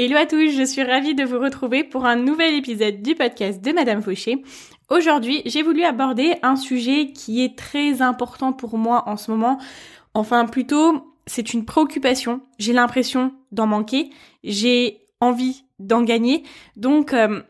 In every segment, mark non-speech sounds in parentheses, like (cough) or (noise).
Hello à tous, je suis ravie de vous retrouver pour un nouvel épisode du podcast de Madame Fauché. Aujourd'hui, j'ai voulu aborder un sujet qui est très important pour moi en ce moment. Enfin, plutôt, c'est une préoccupation. J'ai l'impression d'en manquer. J'ai envie d'en gagner. Donc, euh,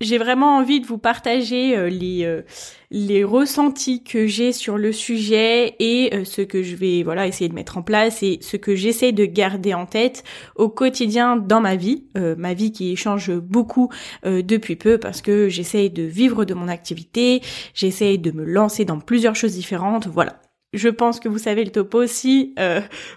j'ai vraiment envie de vous partager euh, les euh, les ressentis que j'ai sur le sujet et euh, ce que je vais voilà essayer de mettre en place et ce que j'essaie de garder en tête au quotidien dans ma vie, ma vie qui change beaucoup depuis peu parce que j'essaie de vivre de mon activité, j'essaie de me lancer dans plusieurs choses différentes, voilà. Je pense que vous savez le topo. Si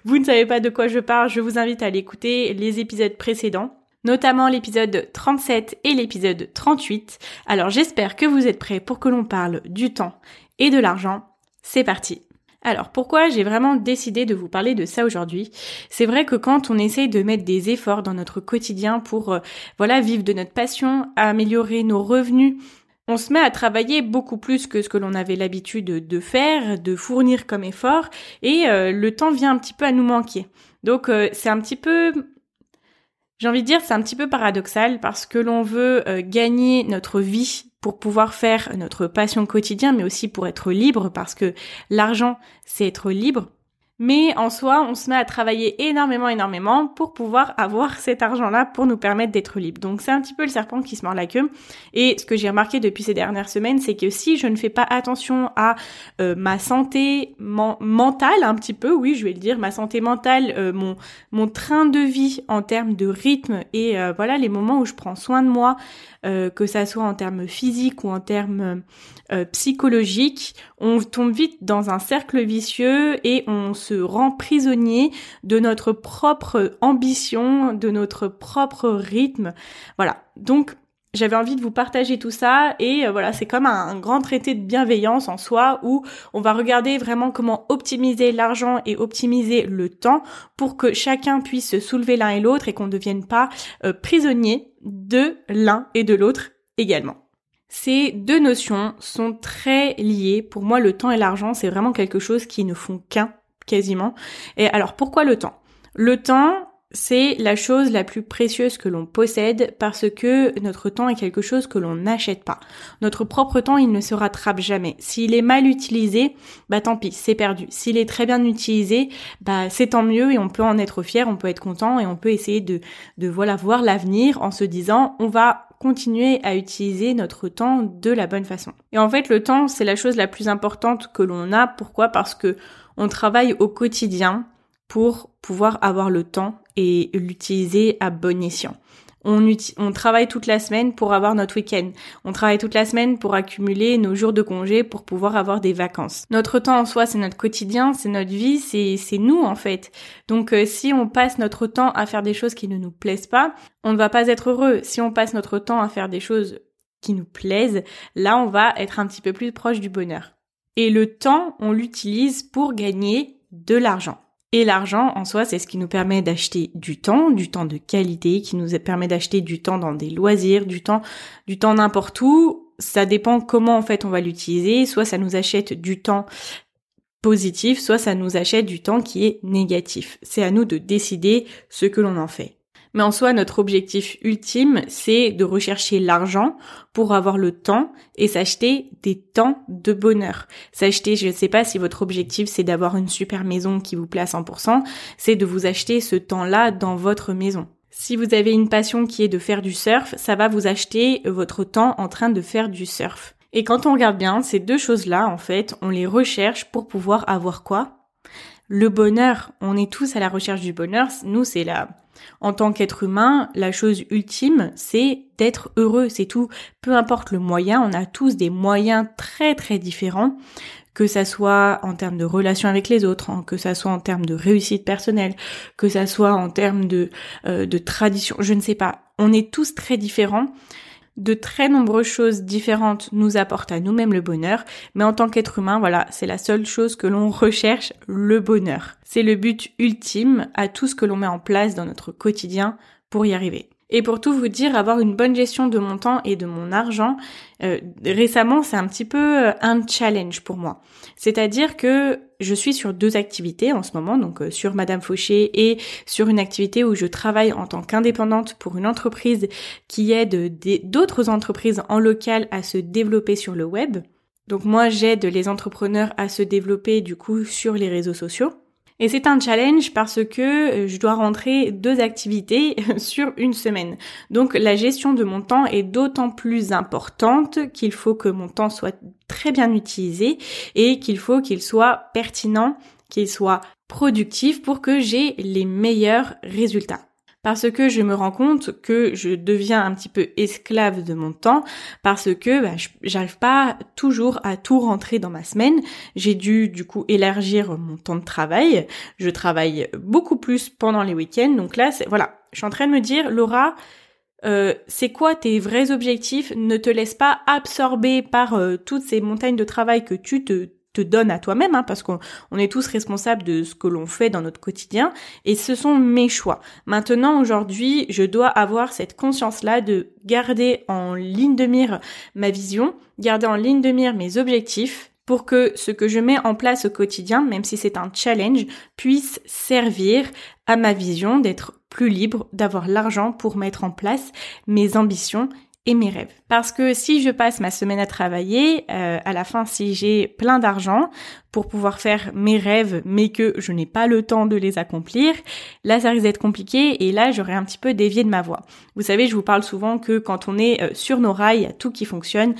vous ne savez pas de quoi je parle, je vous invite à l'écouter les épisodes précédents notamment l'épisode 37 et l'épisode 38. Alors j'espère que vous êtes prêts pour que l'on parle du temps et de l'argent. C'est parti alors pourquoi j'ai vraiment décidé de vous parler de ça aujourd'hui? C'est vrai que quand on essaye de mettre des efforts dans notre quotidien pour euh, voilà vivre de notre passion, améliorer nos revenus, on se met à travailler beaucoup plus que ce que l'on avait l'habitude de faire, de fournir comme effort, et euh, le temps vient un petit peu à nous manquer. Donc euh, c'est un petit peu j'ai envie de dire, c'est un petit peu paradoxal parce que l'on veut euh, gagner notre vie pour pouvoir faire notre passion quotidien, mais aussi pour être libre parce que l'argent, c'est être libre. Mais en soi, on se met à travailler énormément, énormément pour pouvoir avoir cet argent-là pour nous permettre d'être libre. Donc c'est un petit peu le serpent qui se mord la queue. Et ce que j'ai remarqué depuis ces dernières semaines, c'est que si je ne fais pas attention à euh, ma santé mentale, un petit peu, oui, je vais le dire, ma santé mentale, euh, mon mon train de vie en termes de rythme et euh, voilà les moments où je prends soin de moi, que ça soit en termes physiques ou en termes psychologiques, on tombe vite dans un cercle vicieux et on se rend prisonnier de notre propre ambition, de notre propre rythme. Voilà. Donc, j'avais envie de vous partager tout ça et euh, voilà, c'est comme un, grand traité de bienveillance en soi où on va regarder vraiment comment optimiser l'argent et optimiser le temps pour que chacun puisse se soulever l'un et l'autre et qu'on ne devienne pas euh, prisonnier de l'un et de l'autre également. Ces deux notions sont très liées. Pour moi, le temps et l'argent, c'est vraiment quelque chose qui ne font qu'un quasiment. Et alors pourquoi le temps? Le temps, c'est la chose la plus précieuse que l'on possède parce que notre temps est quelque chose que l'on n'achète pas. Notre propre temps, il ne se rattrape jamais. S'il est mal utilisé, bah tant pis, c'est perdu. S'il est très bien utilisé, bah c'est tant mieux et on peut en être fier, on peut être content et on peut essayer de, voilà voir l'avenir en se disant on va continuer à utiliser notre temps de la bonne façon. Et en fait, le temps, c'est la chose la plus importante que l'on a. Pourquoi? Parce que on travaille au quotidien pour pouvoir avoir le temps et l'utiliser à bon escient. On, travaille toute la semaine pour avoir notre week-end. On travaille toute la semaine pour accumuler nos jours de congé pour pouvoir avoir des vacances. Notre temps en soi, c'est notre quotidien, c'est notre vie, c'est nous en fait. Donc euh, si on passe notre temps à faire des choses qui ne nous plaisent pas, on ne va pas être heureux. Si on passe notre temps à faire des choses qui nous plaisent, là on va être un petit peu plus proche du bonheur. Et le temps, on l'utilise pour gagner de l'argent. Et l'argent, en soi, c'est ce qui nous permet d'acheter du temps, du temps de qualité, qui nous permet d'acheter du temps dans des loisirs, du temps, du temps n'importe où. Ça dépend comment, en fait, on va l'utiliser. Soit ça nous achète du temps positif, soit ça nous achète du temps qui est négatif. C'est à nous de décider ce que l'on en fait. Mais en soi, notre objectif ultime, c'est de rechercher l'argent pour avoir le temps et s'acheter des temps de bonheur. S'acheter, je ne sais pas si votre objectif c'est d'avoir une super maison qui vous plaît à 100%, c'est de vous acheter ce temps-là dans votre maison. Si vous avez une passion qui est de faire du surf, ça va vous acheter votre temps en train de faire du surf. Et quand on regarde bien, ces deux choses-là, en fait, on les recherche pour pouvoir avoir quoi? Le bonheur. On est tous à la recherche du bonheur. Nous, c'est la, En tant qu'être humain, la chose ultime, c'est d'être heureux, c'est tout. Peu importe le moyen, on a tous des moyens très très différents que ça soit en termes de relation avec les autres, hein, que ça soit en termes de réussite personnelle, que ça soit en termes de, euh, de tradition, je ne sais pas. On est tous très différents. De très nombreuses choses différentes nous apportent à nous-mêmes le bonheur, mais en tant qu'être humain, voilà, c'est la seule chose que l'on recherche, le bonheur. C'est le but ultime à tout ce que l'on met en place dans notre quotidien pour y arriver. Et pour tout vous dire, avoir une bonne gestion de mon temps et de mon argent, euh, récemment, c'est un petit peu euh, un challenge pour moi. C'est-à-dire que je suis sur deux activités en ce moment, donc euh, sur Madame Fauché et sur une activité où je travaille en tant qu'indépendante pour une entreprise qui aide d'autres entreprises en local à se développer sur le web. Donc moi, j'aide les entrepreneurs à se développer du coup sur les réseaux sociaux. Et c'est un challenge parce que euh, je dois rentrer deux activités (laughs) sur une semaine. Donc la gestion de mon temps est d'autant plus importante qu'il faut que mon temps soit très bien utilisé et qu'il faut qu'il soit pertinent, qu'il soit productif pour que j'ai les meilleurs résultats parce que je me rends compte que je deviens un petit peu esclave de mon temps parce que bah, j'arrive pas toujours à tout rentrer dans ma semaine. J'ai dû du coup élargir mon temps de travail. Je travaille beaucoup plus pendant les week-ends. Donc là, voilà, je suis en train de me dire, Laura, euh, c'est quoi tes vrais objectifs? Ne te laisse pas absorber par euh, toutes ces montagnes de travail que tu te te donne à toi-même, hein, parce qu'on est tous responsables de ce que l'on fait dans notre quotidien, et ce sont mes choix. Maintenant, aujourd'hui, je dois avoir cette conscience-là de garder en ligne de mire ma vision, garder en ligne de mire mes objectifs, pour que ce que je mets en place au quotidien, même si c'est un challenge, puisse servir à ma vision d'être plus libre, d'avoir l'argent pour mettre en place mes ambitions et mes rêves. Parce que si je passe ma semaine à travailler, euh, à la fin, si j'ai plein d'argent pour pouvoir faire mes rêves, mais que je n'ai pas le temps de les accomplir, là, ça risque d'être compliqué et là, j'aurais un petit peu dévié de ma voie. Vous savez, je vous parle souvent que quand on est euh, sur nos rails, il y a tout qui fonctionne.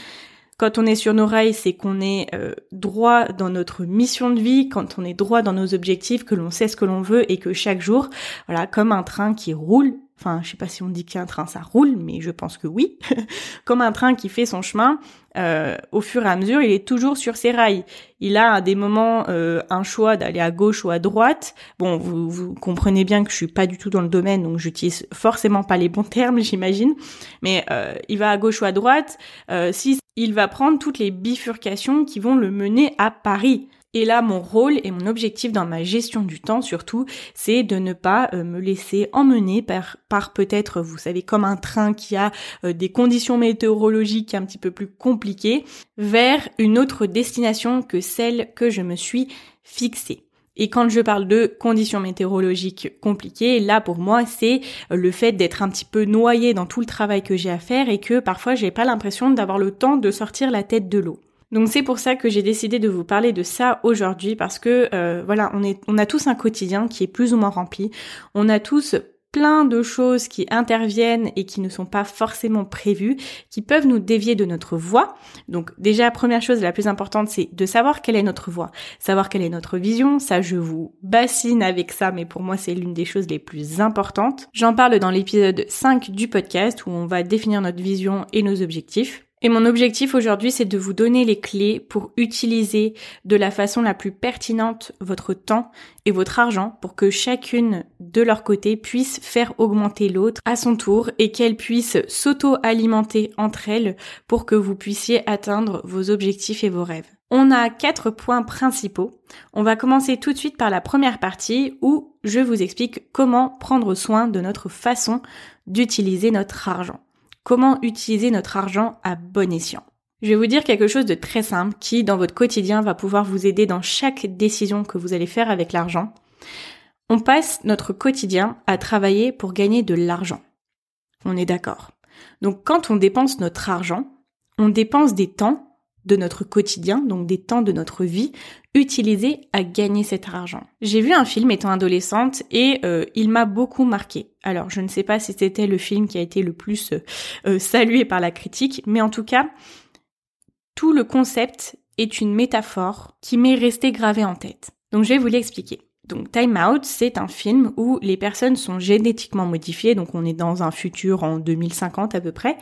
Quand on est sur nos rails, c'est qu'on est, euh, droit dans notre mission de vie, quand on est droit dans nos objectifs, que l'on sait ce que l'on veut et que chaque jour, voilà, comme un train qui roule, Enfin, je sais pas si on dit qu'un train ça roule, mais je pense que oui. (laughs) Comme un train qui fait son chemin, euh, au fur et à mesure, il est toujours sur ses rails. Il a à des moments euh, un choix d'aller à gauche ou à droite. Bon, vous, vous, comprenez bien que je suis pas du tout dans le domaine, donc j'utilise forcément pas les bons (laughs) termes, j'imagine. Mais euh, il va à gauche ou à droite. si il va prendre toutes les bifurcations qui vont le mener à Paris. Et là, mon rôle et mon objectif dans ma gestion du temps surtout, c'est de ne pas euh, me laisser emmener par, peut-être, vous savez, comme un train qui a euh, des conditions météorologiques un petit peu plus compliquées, vers une autre destination que celle que je me suis fixée. Et quand je parle de conditions météorologiques compliquées, là pour moi c'est le fait d'être un petit peu noyé dans tout le travail que j'ai à faire et que parfois j'ai pas l'impression d'avoir le temps de sortir la tête de l'eau. Donc c'est pour ça que j'ai décidé de vous parler de ça aujourd'hui parce que euh, voilà, on est on a tous un quotidien qui est plus ou moins rempli. On a tous plein de choses qui interviennent et qui ne sont pas forcément prévues, qui peuvent nous dévier de notre voie. Donc déjà, première chose la plus importante, c'est de savoir quelle est notre voie, savoir quelle est notre vision. Ça, je vous bassine avec ça, mais pour moi, c'est l'une des choses les plus importantes. J'en parle dans l'épisode 5 du podcast où on va définir notre vision et nos objectifs. Et mon objectif aujourd'hui, c'est de vous donner les clés pour utiliser de la façon la plus pertinente votre temps et votre argent pour que chacune de leur côté puisse faire augmenter l'autre à son tour et qu'elles puissent s'auto-alimenter entre elles pour que vous puissiez atteindre vos objectifs et vos rêves. On a quatre points principaux. On va commencer tout de suite par la première partie où je vous explique comment prendre soin de notre façon d'utiliser notre argent comment utiliser notre argent à bon escient. Je vais vous dire quelque chose de très simple qui, dans votre quotidien, va pouvoir vous aider dans chaque décision que vous allez faire avec l'argent. On passe notre quotidien à travailler pour gagner de l'argent. On est d'accord. Donc quand on dépense notre argent, on dépense des temps de notre quotidien, donc des temps de notre vie, utilisés à gagner cet argent. J'ai vu un film étant adolescente et euh, il m'a beaucoup marqué. Alors je ne sais pas si c'était le film qui a été le plus euh, salué par la critique, mais en tout cas, tout le concept est une métaphore qui m'est restée gravée en tête. Donc je vais vous l'expliquer. Donc Time Out, c'est un film où les personnes sont génétiquement modifiées, donc on est dans un futur en 2050 à peu près,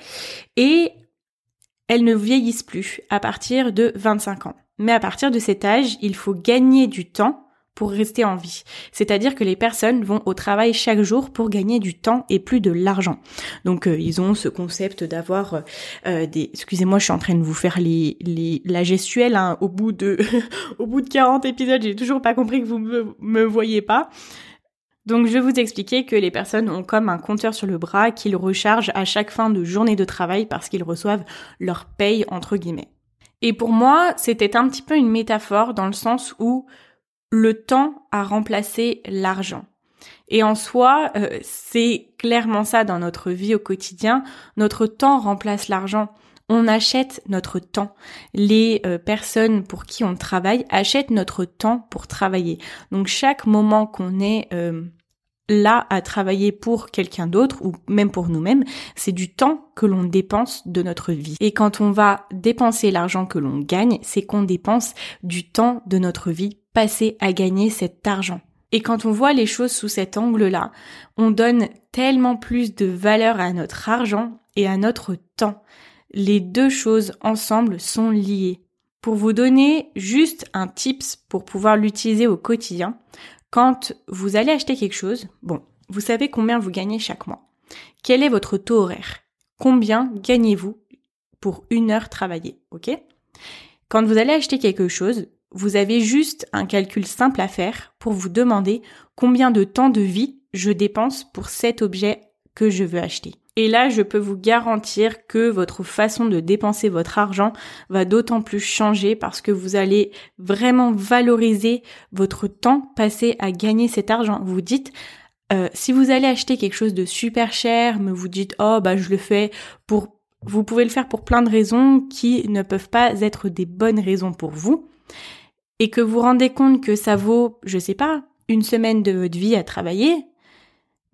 et elles ne vieillissent plus à partir de 25 ans. Mais à partir de cet âge, il faut gagner du temps pour rester en vie. C'est-à-dire que les personnes vont au travail chaque jour pour gagner du temps et plus de l'argent. Donc euh, ils ont ce concept d'avoir euh, des excusez-moi, je suis en train de vous faire les, les la gestuelle hein, au bout de (laughs) au bout de 40 épisodes, j'ai toujours pas compris que vous me, me voyez pas. Donc je vais vous expliquer que les personnes ont comme un compteur sur le bras qu'ils rechargent à chaque fin de journée de travail parce qu'ils reçoivent leur paye entre guillemets. Et pour moi, c'était un petit peu une métaphore dans le sens où le temps a remplacé l'argent. Et en soi, euh, c'est clairement ça dans notre vie au quotidien. Notre temps remplace l'argent. On achète notre temps. Les euh, personnes pour qui on travaille achètent notre temps pour travailler. Donc chaque moment qu'on est euh, là à travailler pour quelqu'un d'autre ou même pour nous-mêmes, c'est du temps que l'on dépense de notre vie. Et quand on va dépenser l'argent que l'on gagne, c'est qu'on dépense du temps de notre vie passé à gagner cet argent. Et quand on voit les choses sous cet angle-là, on donne tellement plus de valeur à notre argent et à notre temps. Les deux choses ensemble sont liées. Pour vous donner juste un tips pour pouvoir l'utiliser au quotidien, quand vous allez acheter quelque chose, bon, vous savez combien vous gagnez chaque mois. Quel est votre taux horaire? Combien gagnez-vous pour une heure travaillée Ok? Quand vous allez acheter quelque chose, vous avez juste un calcul simple à faire pour vous demander combien de temps de vie je dépense pour cet objet que je veux acheter. Et là, je peux vous garantir que votre façon de dépenser votre argent va d'autant plus changer parce que vous allez vraiment valoriser votre temps passé à gagner cet argent. Vous dites, euh, si vous allez acheter quelque chose de super cher, mais vous dites, oh bah je le fais pour... Vous pouvez le faire pour plein de raisons qui ne peuvent pas être des bonnes raisons pour vous. Et que vous rendez compte que ça vaut, je sais pas, une semaine de votre vie à travailler,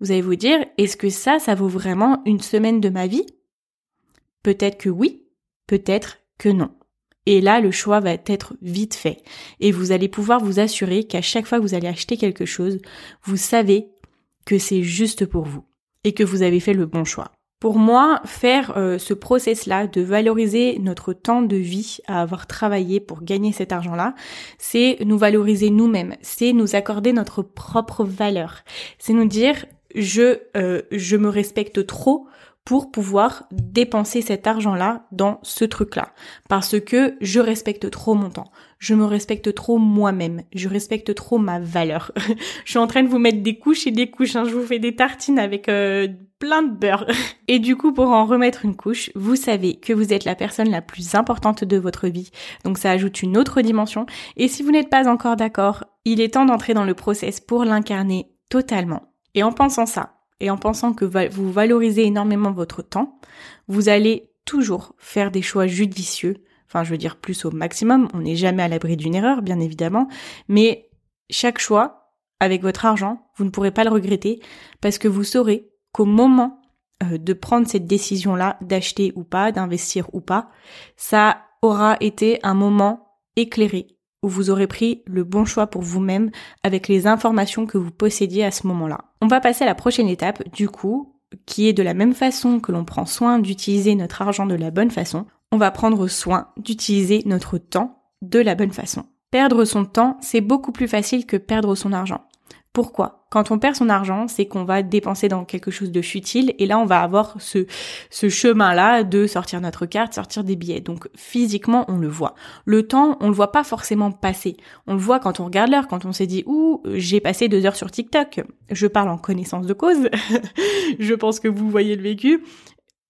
vous allez vous dire, est-ce que ça, ça vaut vraiment une semaine de ma vie? Peut-être que oui, peut-être que non. Et là, le choix va être vite fait. Et vous allez pouvoir vous assurer qu'à chaque fois que vous allez acheter quelque chose, vous savez que c'est juste pour vous et que vous avez fait le bon choix. Pour moi, faire euh, ce process-là de valoriser notre temps de vie à avoir travaillé pour gagner cet argent-là, c'est nous valoriser nous-mêmes, c'est nous accorder notre propre valeur, c'est nous dire je, euh, je me respecte trop pour pouvoir dépenser cet argent-là dans ce truc-là. Parce que je respecte trop mon temps. Je me respecte trop moi-même. Je respecte trop ma valeur. (laughs) je suis en train de vous mettre des couches et des couches. Hein. Je vous fais des tartines avec euh, plein de beurre. (laughs) et du coup, pour en remettre une couche, vous savez que vous êtes la personne la plus importante de votre vie. Donc ça ajoute une autre dimension. Et si vous n'êtes pas encore d'accord, il est temps d'entrer dans le process pour l'incarner totalement. Et en pensant ça, et en pensant que vous valorisez énormément votre temps, vous allez toujours faire des choix judicieux, enfin je veux dire plus au maximum, on n'est jamais à l'abri d'une erreur bien évidemment, mais chaque choix avec votre argent, vous ne pourrez pas le regretter parce que vous saurez qu'au moment euh, de prendre cette décision-là, d'acheter ou pas, d'investir ou pas, ça aura été un moment éclairé où vous aurez pris le bon choix pour vous-même avec les informations que vous possédiez à ce moment-là. On va passer à la prochaine étape, du coup, qui est de la même façon que l'on prend soin d'utiliser notre argent de la bonne façon, on va prendre soin d'utiliser notre temps de la bonne façon. Perdre son temps, c'est beaucoup plus facile que perdre son argent. Pourquoi? Quand on perd son argent, c'est qu'on va dépenser dans quelque chose de futile et là on va avoir ce, chemin-là de sortir notre carte, sortir des billets. Donc physiquement on le voit. Le temps, on le voit pas forcément passer. On le voit quand on regarde l'heure, quand on s'est dit ouh j'ai passé deux heures sur TikTok. Je parle en connaissance de cause. (laughs) Je pense que vous voyez le vécu.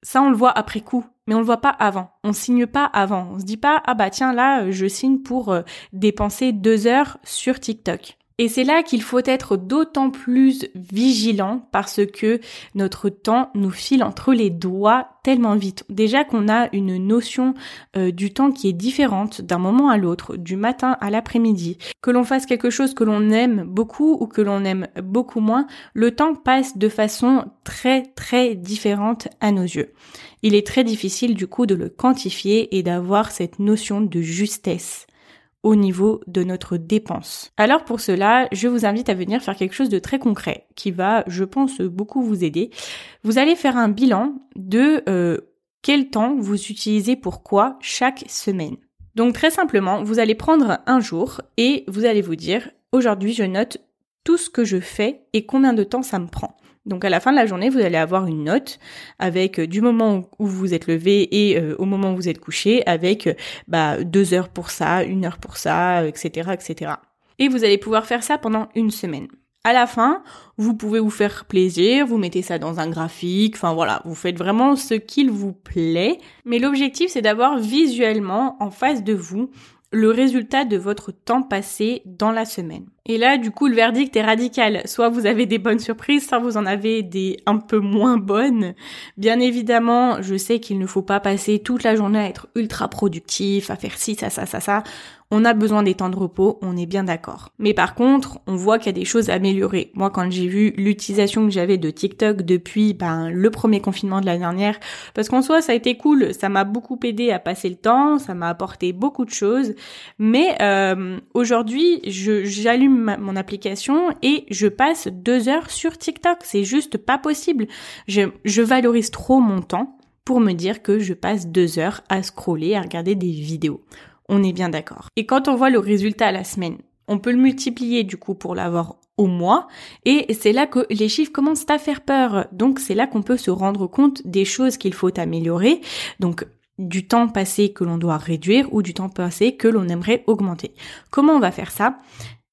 Ça, on le voit après coup, mais on le voit pas avant. On signe pas avant. On se dit pas, ah bah tiens, là, je signe pour euh, dépenser deux heures sur TikTok. Et c'est là qu'il faut être d'autant plus vigilant parce que notre temps nous file entre les doigts tellement vite. Déjà qu'on a une notion euh, du temps qui est différente d'un moment à l'autre, du matin à l'après-midi. Que l'on fasse quelque chose que l'on aime beaucoup ou que l'on aime beaucoup moins, le temps passe de façon très très différente à nos yeux. Il est très difficile du coup de le quantifier et d'avoir cette notion de justesse au niveau de notre dépense. Alors pour cela, je vous invite à venir faire quelque chose de très concret qui va, je pense, beaucoup vous aider. Vous allez faire un bilan de euh, quel temps vous utilisez pour quoi chaque semaine. Donc très simplement, vous allez prendre un jour et vous allez vous dire, aujourd'hui je note tout ce que je fais et combien de temps ça me prend. Donc à la fin de la journée, vous allez avoir une note avec euh, du moment où vous êtes levé et euh, au moment où vous êtes couché, avec euh, bah, deux heures pour ça, une heure pour ça, etc., etc. Et vous allez pouvoir faire ça pendant une semaine. À la fin, vous pouvez vous faire plaisir, vous mettez ça dans un graphique, enfin voilà, vous faites vraiment ce qu'il vous plaît. Mais l'objectif, c'est d'avoir visuellement en face de vous le résultat de votre temps passé dans la semaine. Et là, du coup, le verdict est radical. Soit vous avez des bonnes surprises, soit vous en avez des un peu moins bonnes. Bien évidemment, je sais qu'il ne faut pas passer toute la journée à être ultra productif, à faire ci, ça, ça, ça, ça. On a besoin des temps de repos, on est bien d'accord. Mais par contre, on voit qu'il y a des choses à améliorer. Moi, quand j'ai vu l'utilisation que j'avais de TikTok depuis ben, le premier confinement de l'année dernière, parce qu'en soi, ça a été cool, ça m'a beaucoup aidé à passer le temps, ça m'a apporté beaucoup de choses. Mais euh, aujourd'hui, j'allume mon application et je passe deux heures sur TikTok. C'est juste pas possible. Je valorise trop mon temps pour me dire que je passe deux heures à scroller, à regarder des vidéos. On est bien d'accord. Et quand on voit le résultat à la semaine, on peut le multiplier du coup pour l'avoir au mois et c'est là que les chiffres commencent à faire peur. Donc c'est là qu'on peut se rendre compte des choses qu'il faut améliorer. Donc du temps passé que l'on doit réduire ou du temps passé que l'on aimerait augmenter. Comment on va faire ça?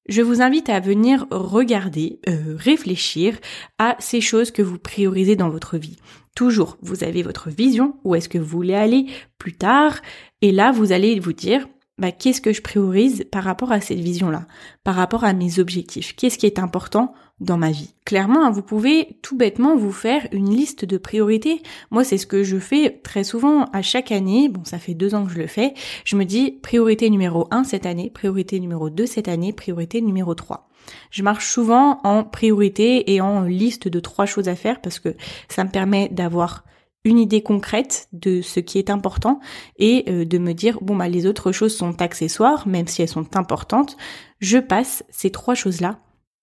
Je vous invite à venir regarder, euh, réfléchir à ces choses que vous priorisez dans votre vie. Toujours, vous avez votre vision, où est-ce que vous voulez aller plus tard, et là, vous allez vous dire, bah, qu'est-ce que je priorise par rapport à cette vision-là, par rapport à mes objectifs, qu'est-ce qui est important dans ma vie? Clairement, hein, vous pouvez tout bêtement vous faire une liste de priorités. Moi, c'est ce que je fais très souvent à chaque année. Bon, ça fait deux ans que je le fais. Je me dis priorité numéro 1 cette année, priorité numéro 2 cette année, priorité numéro 3. Je marche souvent en priorité et en liste de trois choses à faire parce que ça me permet d'avoir une idée concrète de ce qui est important et euh, de me dire bon bah les autres choses sont accessoires même si elles sont importantes, je passe ces trois choses-là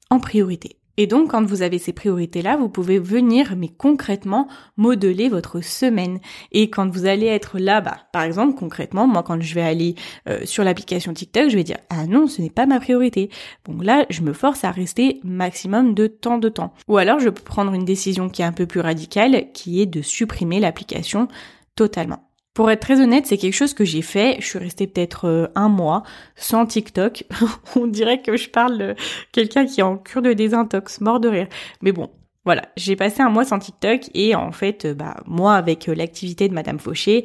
en priorité. Et donc, quand vous avez ces priorités-là, vous pouvez venir, mais concrètement, modeler votre semaine. Et quand vous allez être là, bah, par exemple, concrètement, moi, quand je vais aller euh, sur l'application TikTok, je vais dire, ah non, ce n'est pas ma priorité. Bon, là, je me force à rester maximum de temps de temps. Ou alors, je peux prendre une décision qui est un peu plus radicale, qui est de supprimer l'application totalement. Pour être très honnête, c'est quelque chose que j'ai fait. Je suis restée peut-être euh, un mois sans TikTok. (laughs) On dirait que je parle de quelqu'un qui est en cure de désintox, mort de rire. Mais bon, voilà, j'ai passé un mois sans TikTok et en fait, euh, bah moi avec euh, l'activité de Madame Fauché,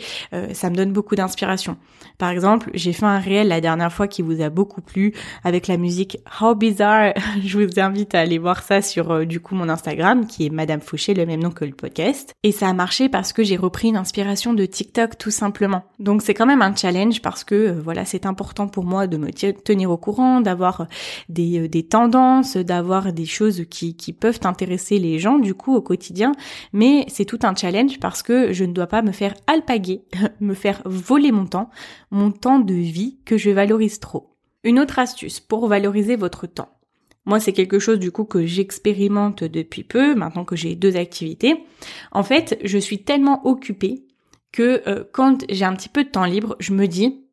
ça me donne beaucoup d'inspiration. Par exemple, j'ai fait un réel la dernière fois qui vous a beaucoup plu avec la musique How Bizarre. (laughs) Je vous invite à aller voir ça sur du coup mon Instagram qui est Madame Fauché, le même nom que le podcast. Et ça a marché parce que j'ai repris une inspiration de TikTok tout simplement. Donc c'est quand même un challenge parce que voilà, c'est important pour moi de me tenir au courant, d'avoir des, des tendances, d'avoir des choses qui, qui peuvent intéresser les gens du coup au quotidien, mais c'est tout un challenge parce que je ne dois pas me faire alpaguer, (laughs) me faire voler mon temps, mon temps de vie que je valorise trop. Une autre astuce pour valoriser votre temps. Moi, c'est quelque chose du coup que j'expérimente depuis peu, maintenant que j'ai deux activités. En fait, je suis tellement occupée que euh, quand j'ai un petit peu de temps libre, je me dis,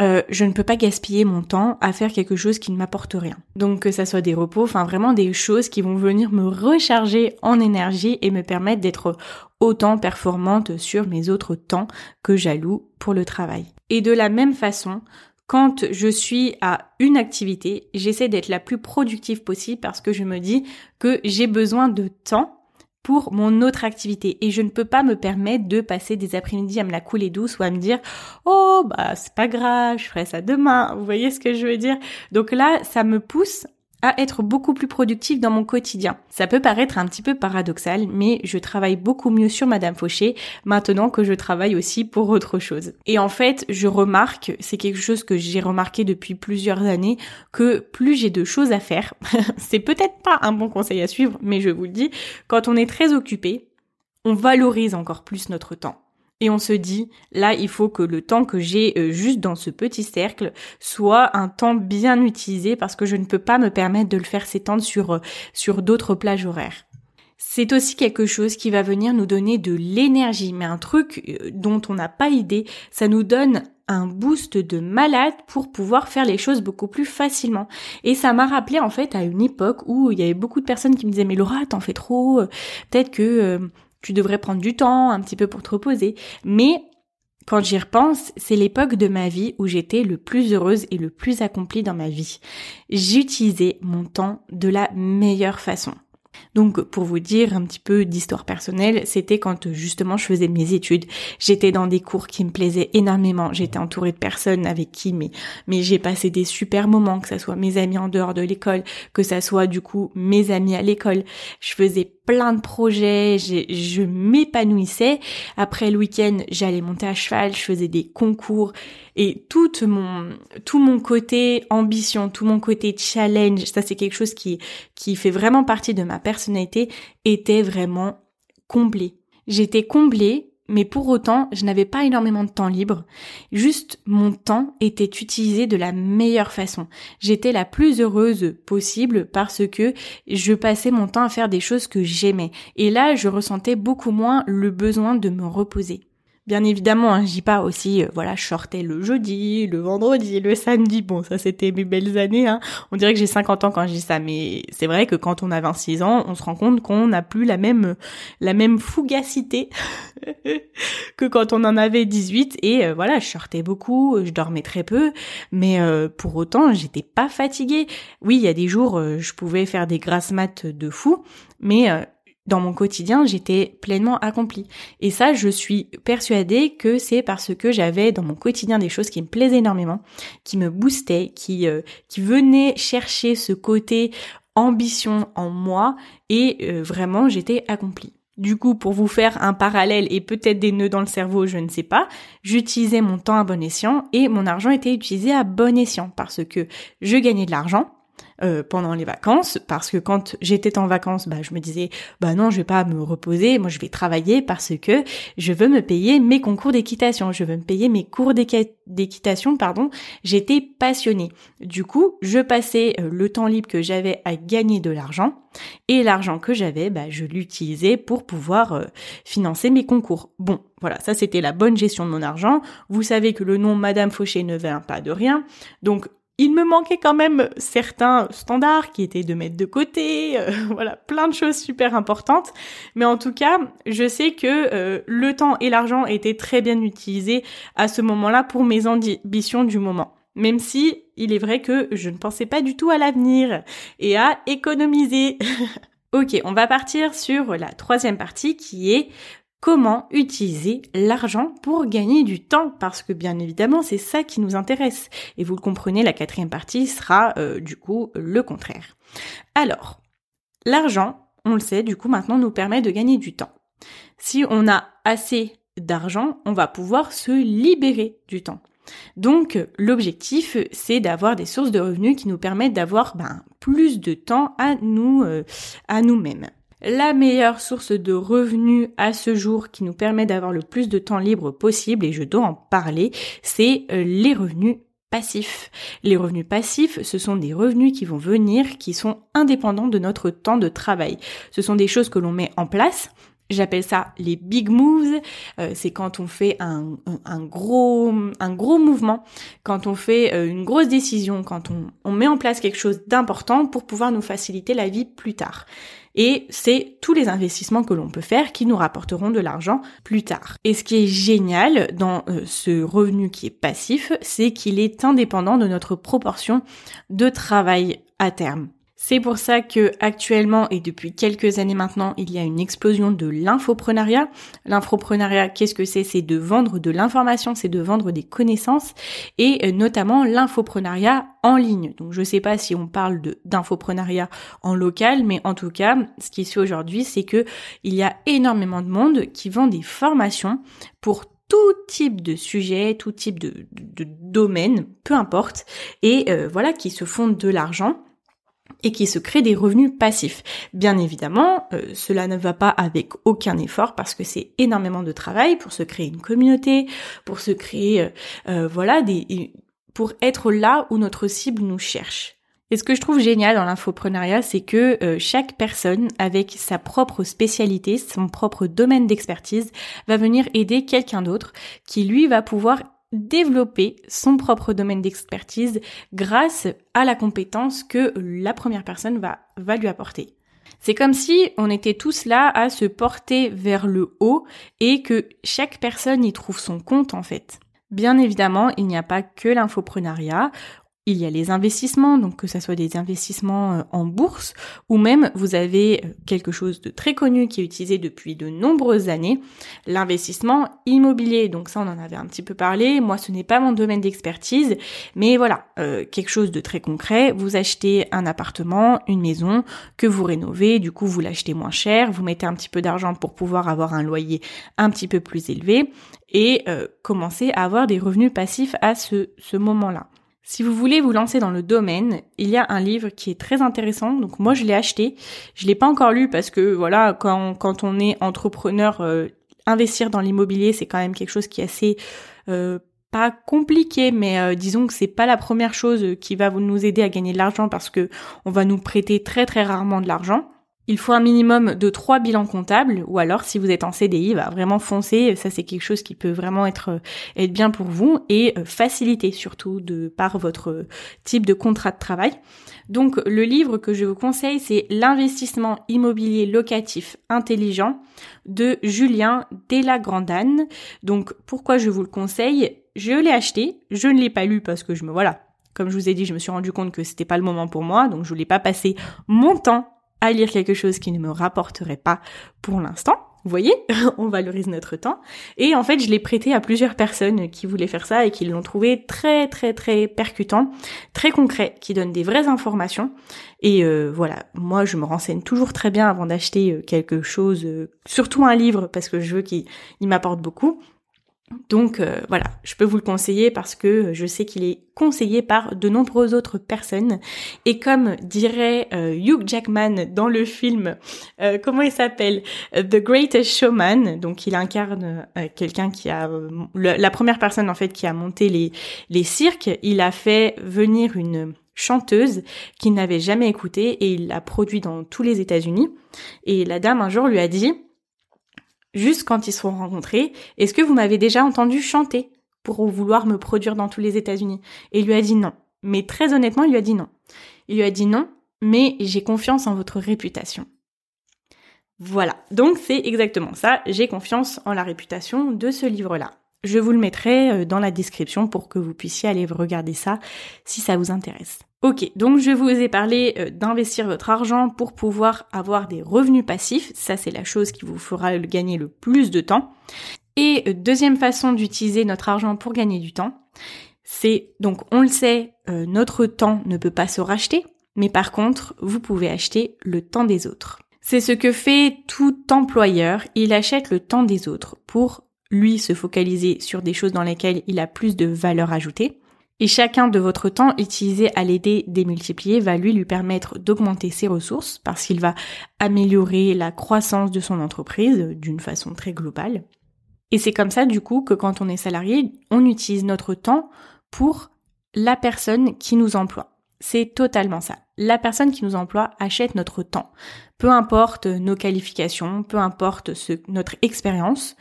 euh, je ne peux pas gaspiller mon temps à faire quelque chose qui ne m'apporte rien. Donc que ça soit des repos, enfin vraiment des choses qui vont venir me recharger en énergie et me permettre d'être autant performante sur mes autres temps que j'alloue pour le travail. Et de la même façon, quand je suis à une activité, j'essaie d'être la plus productive possible parce que je me dis que j'ai besoin de temps pour mon autre activité. Et je ne peux pas me permettre de passer des après-midi à me la couler douce ou à me dire oh bah c'est pas grave je ferai ça demain. Vous voyez ce que je veux dire? Donc là ça me pousse à être beaucoup plus productif dans mon quotidien. Ça peut paraître un petit peu paradoxal, mais je travaille beaucoup mieux sur Madame Fauché maintenant que je travaille aussi pour autre chose. Et en fait, je remarque, c'est quelque chose que j'ai remarqué depuis plusieurs années, que plus j'ai de choses à faire, (laughs) c'est peut-être pas un bon conseil à suivre, mais je vous le dis, quand on est très occupé, on valorise encore plus notre temps. Et on se dit, là, il faut que le temps que j'ai euh, juste dans ce petit cercle soit un temps bien utilisé parce que je ne peux pas me permettre de le faire s'étendre sur, euh, sur d'autres plages horaires. C'est aussi quelque chose qui va venir nous donner de l'énergie, mais un truc euh, dont on n'a pas idée, ça nous donne un boost de malade pour pouvoir faire les choses beaucoup plus facilement. Et ça m'a rappelé en fait à une époque où il y avait beaucoup de personnes qui me disaient mais Laura t'en fais trop, peut-être que tu devrais prendre du temps un petit peu pour te reposer. Mais quand j'y repense, c'est l'époque de ma vie où j'étais le plus heureuse et le plus accomplie dans ma vie. J'utilisais mon temps de la meilleure façon. Donc pour vous dire un petit peu d'histoire personnelle, c'était quand justement je faisais mes études, j'étais dans des cours qui me plaisaient énormément, j'étais entourée de personnes avec qui mais mais j'ai passé des super moments que ça soit mes amis en dehors de l'école, que ça soit du coup mes amis à l'école. Je faisais plein de projets, je m'épanouissais. Après le week-end, j'allais monter à cheval, je faisais des concours et tout mon tout mon côté ambition, tout mon côté challenge, ça c'est quelque chose qui qui fait vraiment partie de ma personnalité était vraiment comblé. J'étais comblée mais pour autant, je n'avais pas énormément de temps libre. Juste, mon temps était utilisé de la meilleure façon. J'étais la plus heureuse possible parce que je passais mon temps à faire des choses que j'aimais. Et là, je ressentais beaucoup moins le besoin de me reposer. Bien évidemment, hein, j'y pas aussi, euh, voilà, je sortais le jeudi, le vendredi, le samedi. Bon, ça c'était mes belles années. Hein. On dirait que j'ai 50 ans quand je dis ça, mais c'est vrai que quand on a 26 ans, on se rend compte qu'on n'a plus la même la même fougacité (laughs) que quand on en avait 18. Et euh, voilà, je sortais beaucoup, je dormais très peu, mais euh, pour autant, j'étais pas fatiguée. Oui, il y a des jours, je pouvais faire des grasses maths de fou, mais dans mon quotidien, j'étais pleinement accomplie. Et ça, je suis persuadée que c'est parce que j'avais dans mon quotidien des choses qui me plaisaient énormément, qui me boostaient, qui, euh, qui venaient chercher ce côté ambition en moi et euh, vraiment j'étais accomplie. Du coup, pour vous faire un parallèle et peut-être des nœuds dans le cerveau, je ne sais pas, j'utilisais mon temps à bon escient et mon argent était utilisé à bon escient parce que je gagnais de l'argent, euh, pendant les vacances parce que quand j'étais en vacances, bah je me disais bah non, je vais pas me reposer, moi je vais travailler parce que je veux me payer mes concours d'équitation, je veux me payer mes cours d'équitation pardon, j'étais passionnée. Du coup, je passais euh, le temps libre que j'avais à gagner de l'argent et l'argent que j'avais, bah je l'utilisais pour pouvoir euh, financer mes concours. Bon, voilà, ça c'était la bonne gestion de mon argent. Vous savez que le nom Madame Fauché ne vient pas de rien. Donc il me manquait quand même certains standards qui étaient de mettre de côté, euh, (laughs) voilà, plein de choses super importantes. Mais en tout cas, je sais que euh, le temps et l'argent étaient très bien utilisés à ce moment-là pour mes ambitions du moment. Même si il est vrai que je ne pensais pas du tout à l'avenir et à économiser. (laughs) ok, on va partir sur la troisième partie qui est comment utiliser l'argent pour gagner du temps, parce que bien évidemment c'est ça qui nous intéresse. Et vous le comprenez, la quatrième partie sera euh, du coup le contraire. Alors, l'argent, on le sait, du coup maintenant nous permet de gagner du temps. Si on a assez d'argent, on va pouvoir se libérer du temps. Donc l'objectif, c'est d'avoir des sources de revenus qui nous permettent d'avoir ben, plus de temps à nous, euh, à nous-mêmes. La meilleure source de revenus à ce jour qui nous permet d'avoir le plus de temps libre possible, et je dois en parler, c'est euh, les revenus passifs. Les revenus passifs, ce sont des revenus qui vont venir, qui sont indépendants de notre temps de travail. Ce sont des choses que l'on met en place, J'appelle ça les big moves. Euh, c'est quand on fait un, gros un gros mouvement, quand on fait euh, une grosse décision, quand on, on met en place quelque chose d'important pour pouvoir nous faciliter la vie plus tard. Et c'est tous les investissements que l'on peut faire qui nous rapporteront de l'argent plus tard. Et ce qui est génial dans euh, ce revenu qui est passif, c'est qu'il est indépendant de notre proportion de travail à terme. C'est pour ça que actuellement et depuis quelques années maintenant, il y a une explosion de l'infoprenariat. L'infoprenariat, qu'est-ce que c'est? C'est de vendre de l'information, c'est de vendre des connaissances et euh, notamment l'infoprenariat en ligne. Donc je sais pas si on parle d'infoprenariat en local, mais en tout cas, ce qui se fait aujourd'hui, c'est que il y a énormément de monde qui vend des formations pour tout type de sujet, tout type de, de, domaine, peu importe, et euh, voilà, qui se font de l'argent et qui se crée des revenus passifs. Bien évidemment, euh, cela ne va pas avec aucun effort parce que c'est énormément de travail pour se créer une communauté, pour se créer, euh, euh, voilà, des, pour être là où notre cible nous cherche. Et ce que je trouve génial dans l'infoprenariat, c'est que chaque personne, avec sa propre spécialité, son propre domaine d'expertise, va venir aider quelqu'un d'autre qui lui va pouvoir développer son propre domaine d'expertise grâce à la compétence que la première personne va, lui apporter. C'est comme si on était tous là à se porter vers le haut et que chaque personne y trouve son compte en fait. Bien évidemment, il n'y a pas que l'infoprenariat. Il y a les investissements, donc que ce soit des investissements euh, en bourse ou même vous avez euh, quelque chose de très connu qui est utilisé depuis de nombreuses années, l'investissement immobilier. Donc ça, on en avait un petit peu parlé. Moi, ce n'est pas mon domaine d'expertise, mais voilà, euh, quelque chose de très concret. Vous achetez un appartement, une maison que vous rénovez, du coup vous l'achetez moins cher, vous mettez un petit peu d'argent pour pouvoir avoir un loyer un petit peu plus élevé et euh, commencer à avoir des revenus passifs à ce, ce moment-là. Si vous voulez vous lancer dans le domaine, il y a un livre qui est très intéressant. Donc moi je l'ai acheté. Je l'ai pas encore lu parce que voilà, quand, quand on est entrepreneur, euh, investir dans l'immobilier c'est quand même quelque chose qui est assez euh, pas compliqué, mais euh, disons que c'est pas la première chose qui va nous aider à gagner de l'argent parce que on va nous prêter très très rarement de l'argent. Il faut un minimum de trois bilans comptables, ou alors si vous êtes en CDI, va vraiment foncer. Ça c'est quelque chose qui peut vraiment être euh, être bien pour vous et euh, faciliter surtout de par votre type de contrat de travail. Donc le livre que je vous conseille, c'est L'investissement immobilier locatif intelligent de Julien Delagrandane. Donc pourquoi je vous le conseille? Je l'ai acheté, je ne l'ai pas lu parce que je me voilà, comme je vous ai dit, je me suis rendu compte que c'était pas le moment pour moi, donc je voulais pas passer mon temps à lire quelque chose qui ne me rapporterait pas pour l'instant. Vous voyez, (laughs) on valorise notre temps. Et en fait, je l'ai prêté à plusieurs personnes qui voulaient faire ça et qui l'ont trouvé très très très percutant, très concret, qui donne des vraies informations. Et euh, voilà, moi je me renseigne toujours très bien avant d'acheter euh, quelque chose, euh, surtout un livre parce que je veux qu'il m'apporte beaucoup. Donc euh, voilà, je peux vous le conseiller parce que je sais qu'il est conseillé par de nombreuses autres personnes. Et comme dirait euh, Hugh Jackman dans le film, euh, comment il s'appelle? The Greatest Showman, donc il incarne quelqu'un qui a la première personne en fait qui a monté les les cirques. Il a fait venir une chanteuse qu'il n'avait jamais écouté et il l'a produit dans tous les États-Unis. Et la dame un jour lui a dit juste quand ils se sont rencontrés, est-ce que vous m'avez déjà entendu chanter pour vouloir me produire dans tous les États-Unis? Et il lui a dit non. Mais très honnêtement, il lui a dit non. Il lui a dit non, mais j'ai confiance en votre réputation. Voilà, donc c'est exactement ça, j'ai confiance en la réputation de ce livre-là. Je vous le mettrai euh, dans la description pour que vous puissiez aller regarder ça si ça vous intéresse. Ok, donc je vous ai parlé euh, d'investir votre argent pour pouvoir avoir des revenus passifs. Ça, c'est la chose qui vous fera gagner le plus de temps. Et euh, deuxième façon d'utiliser notre argent pour gagner du temps, c'est donc on le sait, euh, notre temps ne peut pas se racheter, mais par contre, vous pouvez acheter le temps des autres. C'est ce que fait tout employeur, il achète le temps des autres pour lui se focaliser sur des choses dans lesquelles il a plus de valeur ajoutée et chacun de votre temps utilisé à l'aider démultiplier va lui lui permettre d'augmenter ses ressources parce qu'il va améliorer la croissance de son entreprise d'une façon très globale. Et c'est comme ça du coup que quand on est salarié, on utilise notre temps pour la personne qui nous emploie. C'est totalement ça. La personne qui nous emploie achète notre temps. Peu importe nos qualifications, peu importe notre expérience,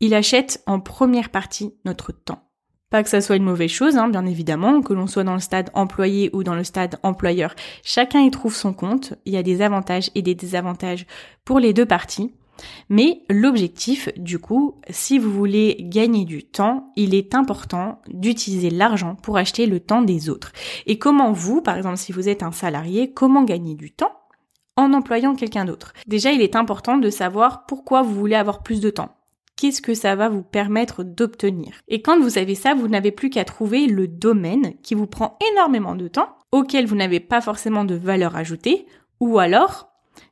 il achète en première partie notre temps. Pas que ça soit une mauvaise chose, hein, bien évidemment, que l'on soit dans le stade employé ou dans le stade employeur, chacun y trouve son compte, il y a des avantages et des désavantages pour les deux parties. Mais l'objectif, du coup, si vous voulez gagner du temps, il est important d'utiliser l'argent pour acheter le temps des autres. Et comment vous, par exemple, si vous êtes un salarié, comment gagner du temps en employant quelqu'un d'autre? Déjà, il est important de savoir pourquoi vous voulez avoir plus de temps qu'est-ce que ça va vous permettre d'obtenir. Et quand vous avez ça, vous n'avez plus qu'à trouver le domaine qui vous prend énormément de temps, auquel vous n'avez pas forcément de valeur ajoutée, ou alors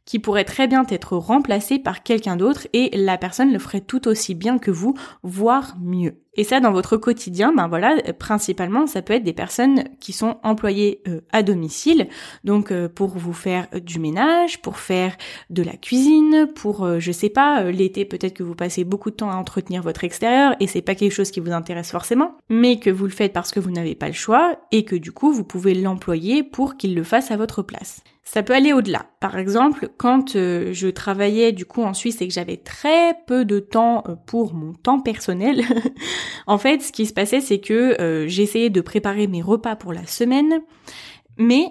qui pourrait très bien être remplacé par quelqu'un d'autre et la personne le ferait tout aussi bien que vous, voire mieux. Et ça, dans votre quotidien, ben voilà, principalement, ça peut être des personnes qui sont employées euh, à domicile, donc euh, pour vous faire du ménage, pour faire de la cuisine, pour, euh, je sais pas, l'été peut-être que vous passez beaucoup de temps à entretenir votre extérieur et c'est pas quelque chose qui vous intéresse forcément, mais que vous le faites parce que vous n'avez pas le choix et que du coup vous pouvez l'employer pour qu'il le fasse à votre place. Ça peut aller au-delà. Par exemple, quand euh, je travaillais du coup en Suisse et que j'avais très peu de temps euh, pour mon temps personnel, (laughs) en fait, ce qui se passait, c'est que euh, j'essayais de préparer mes repas pour la semaine, mais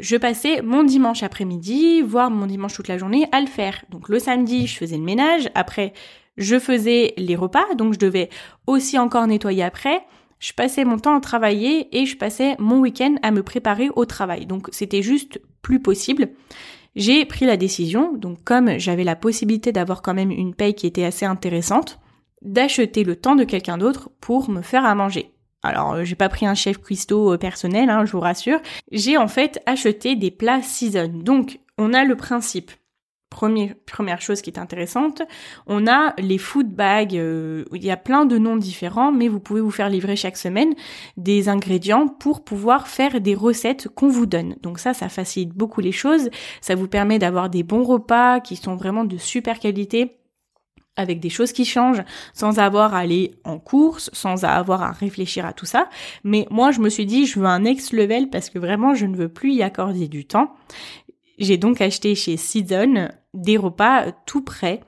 je passais mon dimanche après-midi, voire mon dimanche toute la journée à le faire. Donc le samedi, je faisais le ménage, après je faisais les repas, donc je devais aussi encore nettoyer après je passais mon temps à travailler et je passais mon week-end à me préparer au travail. Donc c'était juste plus possible. J'ai pris la décision, donc comme j'avais la possibilité d'avoir quand même une paye qui était assez intéressante, d'acheter le temps de quelqu'un d'autre pour me faire à manger. Alors, euh, j'ai pas pris un chef cuistot euh, personnel, hein, je vous rassure. J'ai en fait acheté des plats season. Donc, on a le principe première chose qui est intéressante, on a les food bags. Euh, il y a plein de noms différents, mais vous pouvez vous faire livrer chaque semaine des ingrédients pour pouvoir faire des recettes qu'on vous donne. Donc ça, ça facilite beaucoup les choses. Ça vous permet d'avoir des bons repas qui sont vraiment de super qualité avec des choses qui changent, sans avoir à aller en course, sans avoir à réfléchir à tout ça. Mais moi, je me suis dit, je veux un next level parce que vraiment, je ne veux plus y accorder du temps. J'ai donc acheté chez Season des repas tout prêts.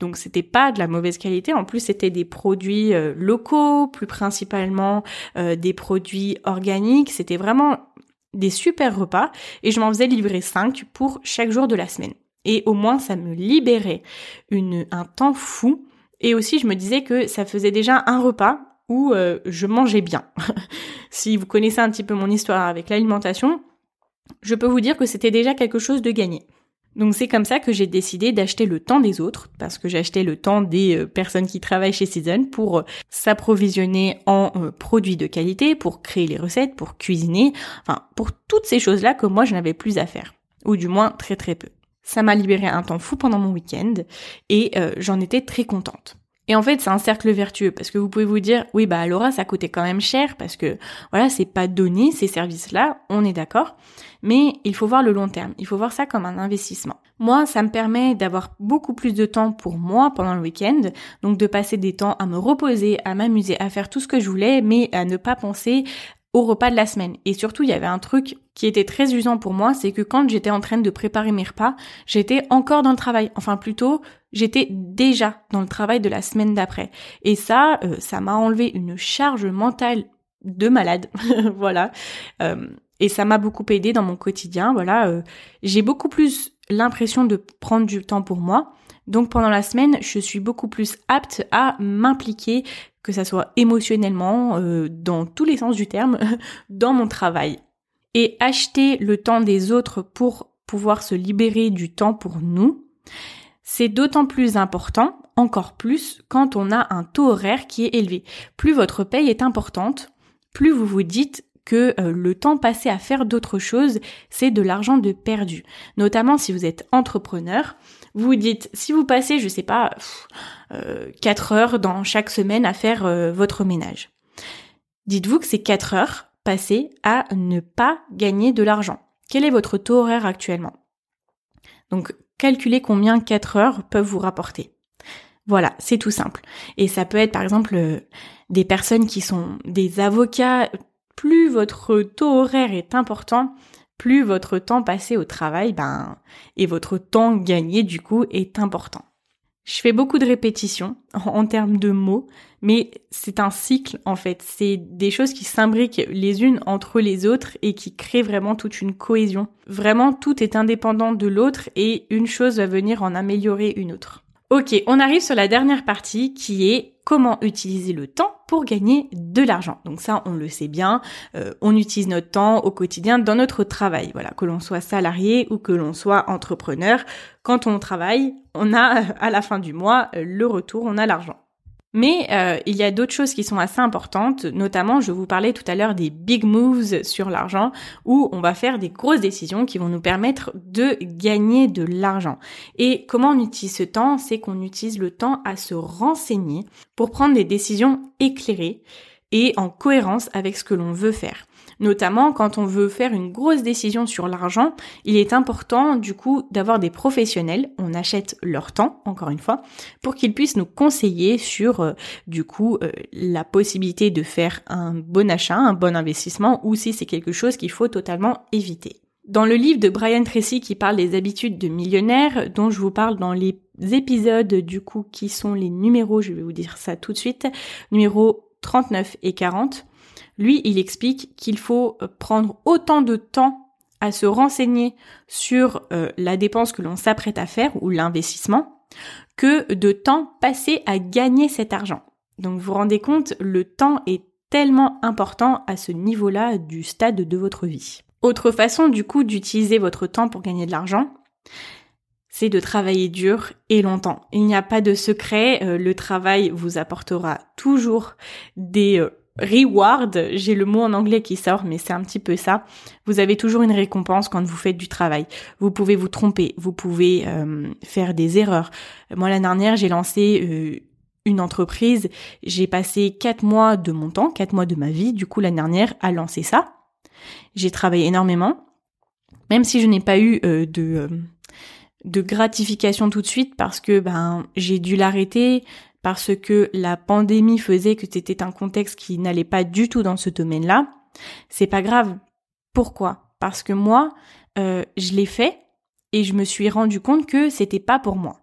Donc c'était pas de la mauvaise qualité, en plus c'était des produits euh, locaux, plus principalement euh, des produits organiques, c'était vraiment des super repas et je m'en faisais livrer 5 pour chaque jour de la semaine. Et au moins ça me libérait une, un temps fou et aussi je me disais que ça faisait déjà un repas où euh, je mangeais bien. (laughs) si vous connaissez un petit peu mon histoire avec l'alimentation, je peux vous dire que c'était déjà quelque chose de gagné. Donc c'est comme ça que j'ai décidé d'acheter le temps des autres, parce que j'achetais le temps des euh, personnes qui travaillent chez Season pour euh, s'approvisionner en euh, produits de qualité, pour créer les recettes, pour cuisiner, enfin pour toutes ces choses-là que moi je n'avais plus à faire, ou du moins très très peu. Ça m'a libéré un temps fou pendant mon week-end et j'en étais très contente. Et en fait, c'est un cercle vertueux parce que vous pouvez vous dire, oui, bah Laura, ça coûtait quand même cher parce que voilà, c'est pas donné ces services-là, on est d'accord. Mais il faut voir le long terme. Il faut voir ça comme un investissement. Moi, ça me permet d'avoir beaucoup plus de temps pour moi pendant le week-end, donc de passer des temps à me reposer, à m'amuser, à faire tout ce que je voulais, mais à ne pas penser au repas de la semaine. Et surtout, il y avait un truc qui était très usant pour moi, c'est que quand j'étais en train de préparer mes repas, j'étais encore dans le travail. Enfin, plutôt, j'étais déjà dans le travail de la semaine d'après. Et ça, euh, ça m'a enlevé une charge mentale de malade. (laughs) voilà. Euh, et ça m'a beaucoup aidé dans mon quotidien. Voilà. Euh, j'ai beaucoup plus l'impression de prendre du temps pour moi. Donc pendant la semaine, je suis beaucoup plus apte à m'impliquer, que ça soit émotionnellement, euh, dans tous les sens du terme, (laughs) dans mon travail. Et acheter le temps des autres pour pouvoir se libérer du temps pour nous, c'est d'autant plus important, encore plus, quand on a un taux horaire qui est élevé. Plus votre paye est importante, plus vous vous dites que euh, le temps passé à faire d'autres choses, c'est de l'argent de perdu. Notamment si vous êtes entrepreneur, vous dites, si vous passez, je sais pas, 4 euh, heures dans chaque semaine à faire euh, votre ménage, dites-vous que c'est 4 heures passées à ne pas gagner de l'argent. Quel est votre taux horaire actuellement? Donc, calculez combien 4 heures peuvent vous rapporter. Voilà, c'est tout simple. Et ça peut être par exemple euh, des personnes qui sont des avocats. Plus votre taux horaire est important, plus votre temps passé au travail ben, et votre temps gagné du coup est important. Je fais beaucoup de répétitions (laughs) en, termes de mots, mais c'est un cycle en fait. C'est des choses qui s'imbriquent les unes entre les autres et qui créent vraiment toute une cohésion. Vraiment, tout est indépendant de l'autre et une chose va venir en améliorer une autre. Ok, on arrive sur la dernière partie qui est comment utiliser le temps pour gagner de l'argent. Donc ça, on le sait bien, euh, on utilise notre temps au quotidien dans notre travail. Voilà, que l'on soit salarié ou que l'on soit entrepreneur, quand on travaille, on a à la fin du mois le retour, on a l'argent. Mais euh, il y a d'autres choses qui sont assez importantes, notamment je vous parlais tout à l'heure des big moves sur l'argent, où on va faire des grosses décisions qui vont nous permettre de gagner de l'argent. Et comment on utilise ce temps? C'est qu'on utilise le temps à se renseigner pour prendre des décisions éclairées et en cohérence avec ce que l'on veut faire. Notamment quand on veut faire une grosse décision sur l'argent, il est important du coup d'avoir des professionnels, on achète leur temps, encore une fois, pour qu'ils puissent nous conseiller sur euh, du coup euh, la possibilité de faire un bon achat, un bon investissement ou si c'est quelque chose qu'il faut totalement éviter. Dans le livre de Brian Tracy qui parle des habitudes de millionnaires, dont je vous parle dans les épisodes du coup qui sont les numéros, je vais vous dire ça tout de suite, numéros 39 et 40, lui, il explique qu'il faut euh, prendre autant de temps à se renseigner sur euh, la dépense que l'on s'apprête à faire ou l'investissement que de temps passé à gagner cet argent. Donc vous vous rendez compte, le temps est tellement important à ce niveau-là du stade de votre vie. Autre façon du coup d'utiliser votre temps pour gagner de l'argent, c'est de travailler dur et longtemps. Il n'y a pas de secret, euh, le travail vous apportera toujours des reward, j'ai le mot en anglais qui sort, mais c'est un petit peu ça. Vous avez toujours une récompense quand vous faites du travail. Vous pouvez vous tromper, vous pouvez euh, faire des erreurs. Moi, l'année dernière, j'ai lancé euh, une entreprise. J'ai passé quatre mois de mon temps, quatre mois de ma vie, du coup, l'année dernière, à lancer ça. J'ai travaillé énormément, même si je n'ai pas eu euh, de de gratification tout de suite parce que ben j'ai dû l'arrêter parce que la pandémie faisait que c'était un contexte qui n'allait pas du tout dans ce domaine-là, c'est pas grave. Pourquoi? Parce que moi, euh, je l'ai fait et je me suis rendu compte que c'était pas pour moi.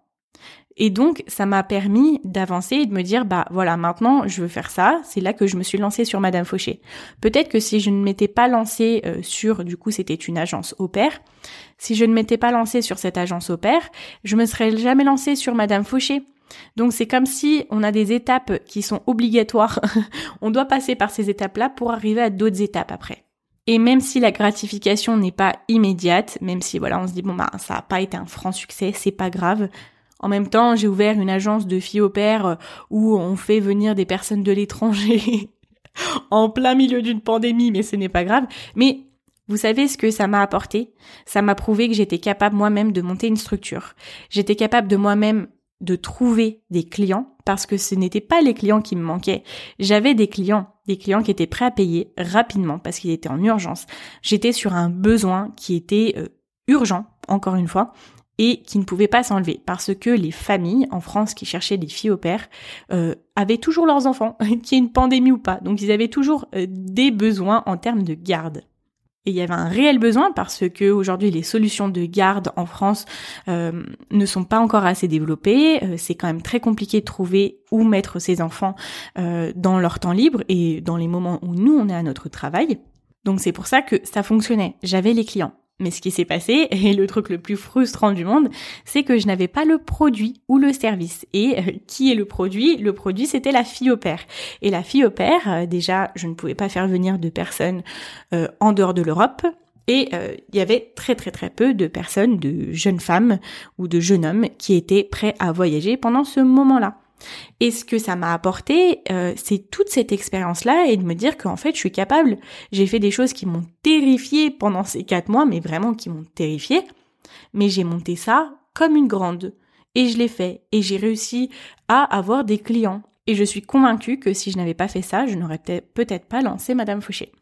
Et donc, ça m'a permis d'avancer et de me dire, bah voilà, maintenant, je veux faire ça. C'est là que je me suis lancée sur Madame Fauché. Peut-être que si je ne m'étais pas lancée euh, sur, du coup, c'était une agence au pair. Si je ne m'étais pas lancée sur cette agence au pair, je me serais jamais lancée sur Madame Fauché. Donc c'est comme si on a des étapes qui sont obligatoires. (laughs) on doit passer par ces étapes-là pour arriver à d'autres étapes après. Et même si la gratification n'est pas immédiate, même si voilà, on se dit bon bah ça n'a pas été un franc succès, c'est pas grave. En même temps, j'ai ouvert une agence de filles au père euh, où on fait venir des personnes de l'étranger (laughs) en plein milieu d'une pandémie, mais ce n'est pas grave. Mais vous savez ce que ça m'a apporté? Ça m'a prouvé que j'étais capable moi-même de monter une structure. J'étais capable de moi-même de trouver des clients parce que ce n'étaient pas les clients qui me manquaient. J'avais des clients, des clients qui étaient prêts à payer rapidement parce qu'ils étaient en urgence. J'étais sur un besoin qui était euh, urgent, encore une fois, et qui ne pouvait pas s'enlever parce que les familles en France qui cherchaient des filles au père euh, avaient toujours leurs enfants, (laughs) qu'il y ait une pandémie ou pas. Donc ils avaient toujours euh, des besoins en termes de garde. Et il y avait un réel besoin parce que aujourd'hui les solutions de garde en France euh, ne sont pas encore assez développées. Euh, c'est quand même très compliqué de trouver où mettre ses enfants euh, dans leur temps libre et dans les moments où nous on est à notre travail. Donc c'est pour ça que ça fonctionnait. J'avais les clients. Mais ce qui s'est passé, (laughs) et le truc le plus frustrant du monde, c'est que je n'avais pas le produit ou le service. Et euh, qui est le produit? Le produit, c'était la fille au père. Et la fille au père, euh, déjà, je ne pouvais pas faire venir de personnes euh, en dehors de l'Europe. Et il y avait très très très peu de personnes, de jeunes femmes ou de jeunes hommes qui étaient prêts à voyager pendant ce moment-là. Et ce que ça m'a apporté, euh, c'est toute cette expérience-là et de me dire qu'en fait, je suis capable. J'ai fait des choses qui m'ont terrifiée pendant ces quatre mois, mais vraiment qui m'ont terrifiée. Mais j'ai monté ça comme une grande. Et je l'ai fait. Et j'ai réussi à avoir des clients. Et je suis convaincue que si je n'avais pas fait ça, je n'aurais peut-être pas lancé Madame Fouché.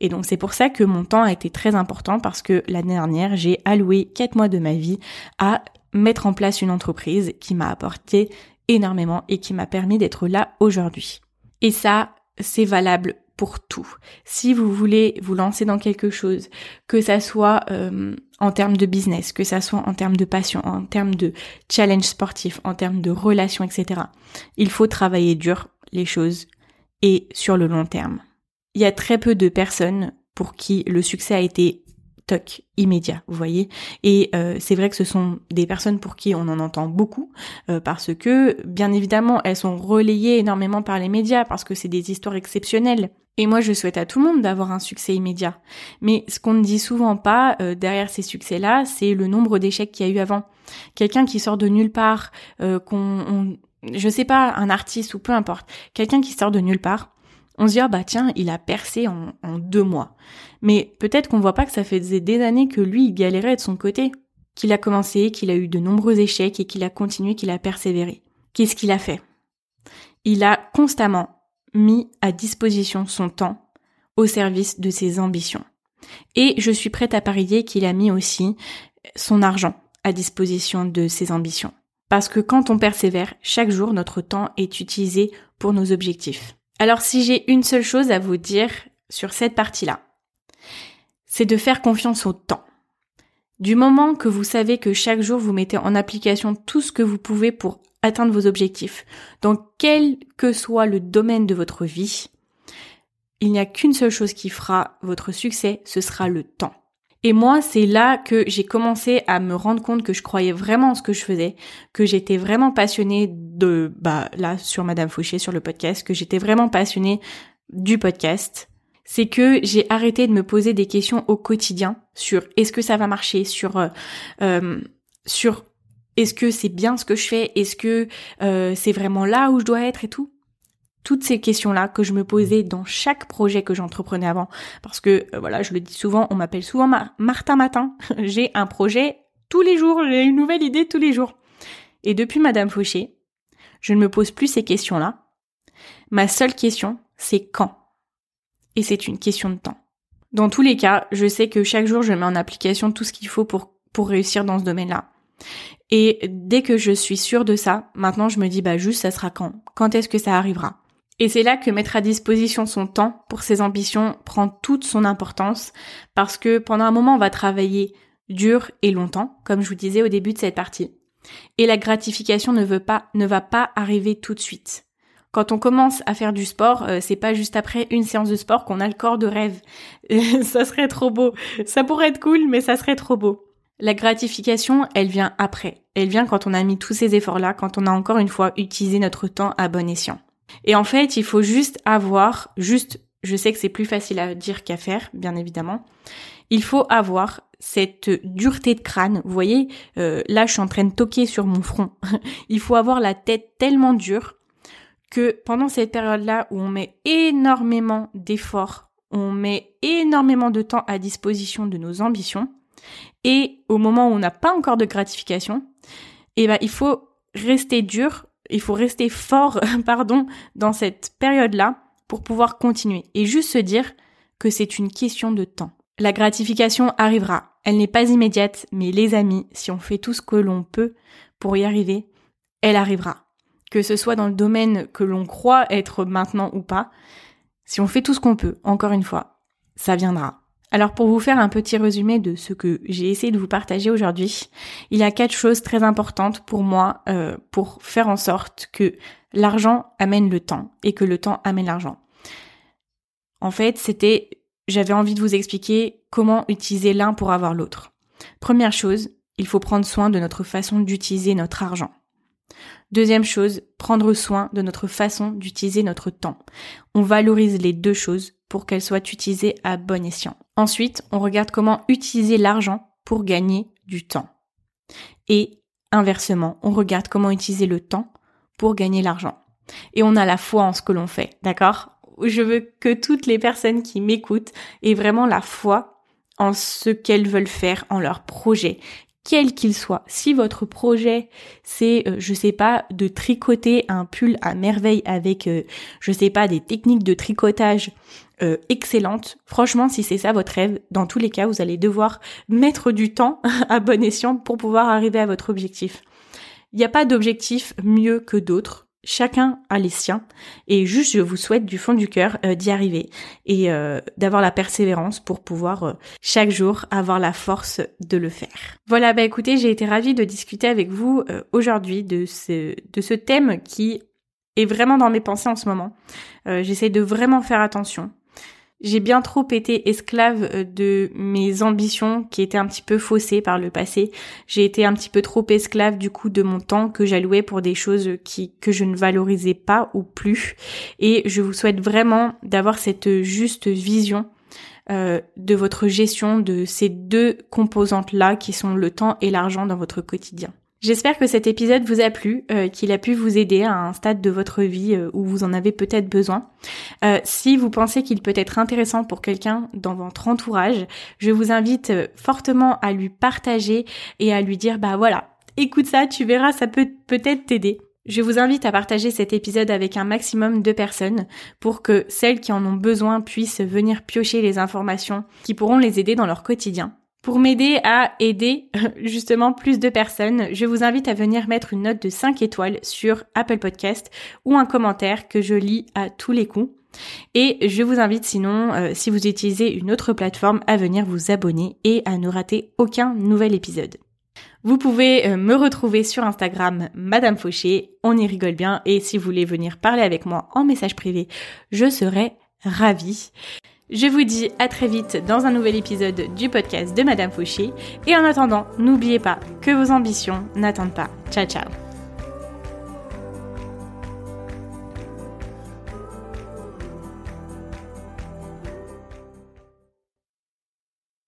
Et donc c'est pour ça que mon temps a été très important parce que l'année dernière, j'ai alloué quatre mois de ma vie à mettre en place une entreprise qui m'a apporté énormément et qui m'a permis d'être là aujourd'hui. Et ça, c'est valable pour tout. Si vous voulez vous lancer dans quelque chose, que ça soit euh, en termes de business, que ça soit en termes de passion, en termes de challenge sportif, en termes de relations, etc., il faut travailler dur les choses et sur le long terme. Il y a très peu de personnes pour qui le succès a été toc immédiat, vous voyez. Et euh, c'est vrai que ce sont des personnes pour qui on en entend beaucoup, euh, parce que bien évidemment elles sont relayées énormément par les médias, parce que c'est des histoires exceptionnelles. Et moi je souhaite à tout le monde d'avoir un succès immédiat. Mais ce qu'on ne dit souvent pas euh, derrière ces succès-là, c'est le nombre d'échecs qu'il y a eu avant. Quelqu'un qui sort de nulle part, qu'on je sais pas, un artiste ou peu importe, quelqu'un qui sort de nulle part, on se dit, ah bah tiens, il a percé en, en deux mois. Mais peut-être qu'on voit pas que ça faisait des années que lui, il galérait de son côté, qu'il a commencé, qu'il a eu de nombreux échecs et qu'il a continué, qu'il a persévéré. Qu'est-ce qu'il a fait? Il a constamment mis à disposition son temps au service de ses ambitions. Et je suis prête à parier qu'il a mis aussi son argent à disposition de ses ambitions. Parce que quand on persévère, chaque jour, notre temps est utilisé pour nos objectifs. Alors si j'ai une seule chose à vous dire sur cette partie-là, c'est de faire confiance au temps. Du moment que vous savez que chaque jour vous mettez en application tout ce que vous pouvez pour atteindre vos objectifs, dans quel que soit le domaine de votre vie, il n'y a qu'une seule chose qui fera votre succès, ce sera le temps. Et moi, c'est là que j'ai commencé à me rendre compte que je croyais vraiment en ce que je faisais, que j'étais vraiment passionnée de, bah, là, sur Madame Fauché, sur le podcast, que j'étais vraiment passionnée du podcast. C'est que j'ai arrêté de me poser des questions au quotidien sur est-ce que ça va marcher, sur, euh, euh sur est-ce que c'est bien ce que je fais, est-ce que euh, c'est vraiment là où je dois être et tout toutes ces questions-là que je me posais dans chaque projet que j'entreprenais avant. Parce que, voilà, je le dis souvent, on m'appelle souvent Martin Matin. (laughs) j'ai un projet tous les jours, j'ai une nouvelle idée tous les jours. Et depuis Madame Fauché, je ne me pose plus ces questions-là. Ma seule question, c'est quand? Et c'est une question de temps. Dans tous les cas, je sais que chaque jour, je mets en application tout ce qu'il faut pour, pour réussir dans ce domaine-là. Et dès que je suis sûre de ça, maintenant je me dis bah juste ça sera quand? Quand est-ce que ça arrivera? Et c'est là que mettre à disposition son temps pour ses ambitions prend toute son importance parce que pendant un moment on va travailler dur et longtemps, comme je vous disais au début de cette partie. Et la gratification ne veut pas, ne va pas arriver tout de suite. Quand on commence à faire du sport, euh, c'est pas juste après une séance de sport qu'on a le corps de rêve. (laughs) ça serait trop beau. Ça pourrait être cool, mais ça serait trop beau. La gratification, elle vient après. Elle vient quand on a mis tous ces efforts-là, quand on a encore une fois utilisé notre temps à bon escient. Et en fait, il faut juste avoir, juste, je sais que c'est plus facile à dire qu'à faire, bien évidemment, il faut avoir cette dureté de crâne. Vous voyez, euh, là, je suis en train de toquer sur mon front. (laughs) il faut avoir la tête tellement dure que pendant cette période-là où on met énormément d'efforts, on met énormément de temps à disposition de nos ambitions, et au moment où on n'a pas encore de gratification, eh ben, il faut rester dur il faut rester fort, (laughs) pardon, dans cette période-là pour pouvoir continuer et juste se dire que c'est une question de temps. La gratification arrivera. Elle n'est pas immédiate, mais les amis, si on fait tout ce que l'on peut pour y arriver, elle arrivera. Que ce soit dans le domaine que l'on croit être maintenant ou pas, si on fait tout ce qu'on peut, encore une fois, ça viendra. Alors pour vous faire un petit résumé de ce que j'ai essayé de vous partager aujourd'hui, il y a quatre choses très importantes pour moi euh, pour faire en sorte que l'argent amène le temps et que le temps amène l'argent. En fait, c'était, j'avais envie de vous expliquer comment utiliser l'un pour avoir l'autre. Première chose, il faut prendre soin de notre façon d'utiliser notre argent. Deuxième chose, prendre soin de notre façon d'utiliser notre temps. On valorise les deux choses pour qu'elles soient utilisées à bon escient. Ensuite, on regarde comment utiliser l'argent pour gagner du temps. Et inversement, on regarde comment utiliser le temps pour gagner l'argent. Et on a la foi en ce que l'on fait, d'accord? Je veux que toutes les personnes qui m'écoutent aient vraiment la foi en ce qu'elles veulent faire, en leur projet, quel qu'il soit. Si votre projet c'est euh, je sais pas de tricoter un pull à merveille avec euh, je sais pas des techniques de tricotage euh, excellentes, franchement si c'est ça votre rêve, dans tous les cas vous allez devoir mettre du temps (laughs) à bon escient pour pouvoir arriver à votre objectif. Il n'y a pas d'objectif mieux que d'autres. Chacun a les siens et juste je vous souhaite du fond du cœur euh, d'y arriver et euh, d'avoir la persévérance pour pouvoir euh, chaque jour avoir la force de le faire. Voilà, bah écoutez, j'ai été ravie de discuter avec vous aujourd'hui de ce de ce thème qui est vraiment dans mes pensées en ce moment. J'essaie de vraiment faire attention j'ai bien trop été esclave euh, de mes ambitions qui étaient un petit peu faussées par le passé. J'ai été un petit peu trop esclave du coup de mon temps que j'allouais pour des choses que je ne valorisais pas ou plus. Et je vous souhaite vraiment d'avoir cette juste vision euh, de votre gestion de ces deux composantes là qui sont le temps et l'argent dans votre quotidien. J'espère que cet épisode vous a plu, euh, qu'il a pu vous aider à un stade de votre vie euh, où vous en avez peut-être besoin. Euh, si vous pensez qu'il peut être intéressant pour quelqu'un dans votre entourage, je vous invite fortement à lui partager et à lui dire bah voilà, écoute ça, tu verras, ça peut peut-être t'aider. Je vous invite à partager cet épisode avec un maximum de personnes pour que celles qui en ont besoin puissent venir piocher les informations qui pourront les aider dans leur quotidien. Pour m'aider à aider (laughs) justement plus de personnes, je vous invite à venir mettre une note de 5 étoiles sur Apple Podcast ou un commentaire que je lis à tous les coups. Et je vous invite sinon, euh, si vous utilisez une autre plateforme, à venir vous abonner et à ne rater aucun nouvel épisode. Vous pouvez euh, me retrouver sur Instagram, Madame Fauché, on y rigole bien, et si vous voulez venir parler avec moi en message privé, je serai ravie. Je vous dis à très vite dans un nouvel épisode du podcast de Madame Fauché. Et en attendant, n'oubliez pas que vos ambitions n'attendent pas. Ciao ciao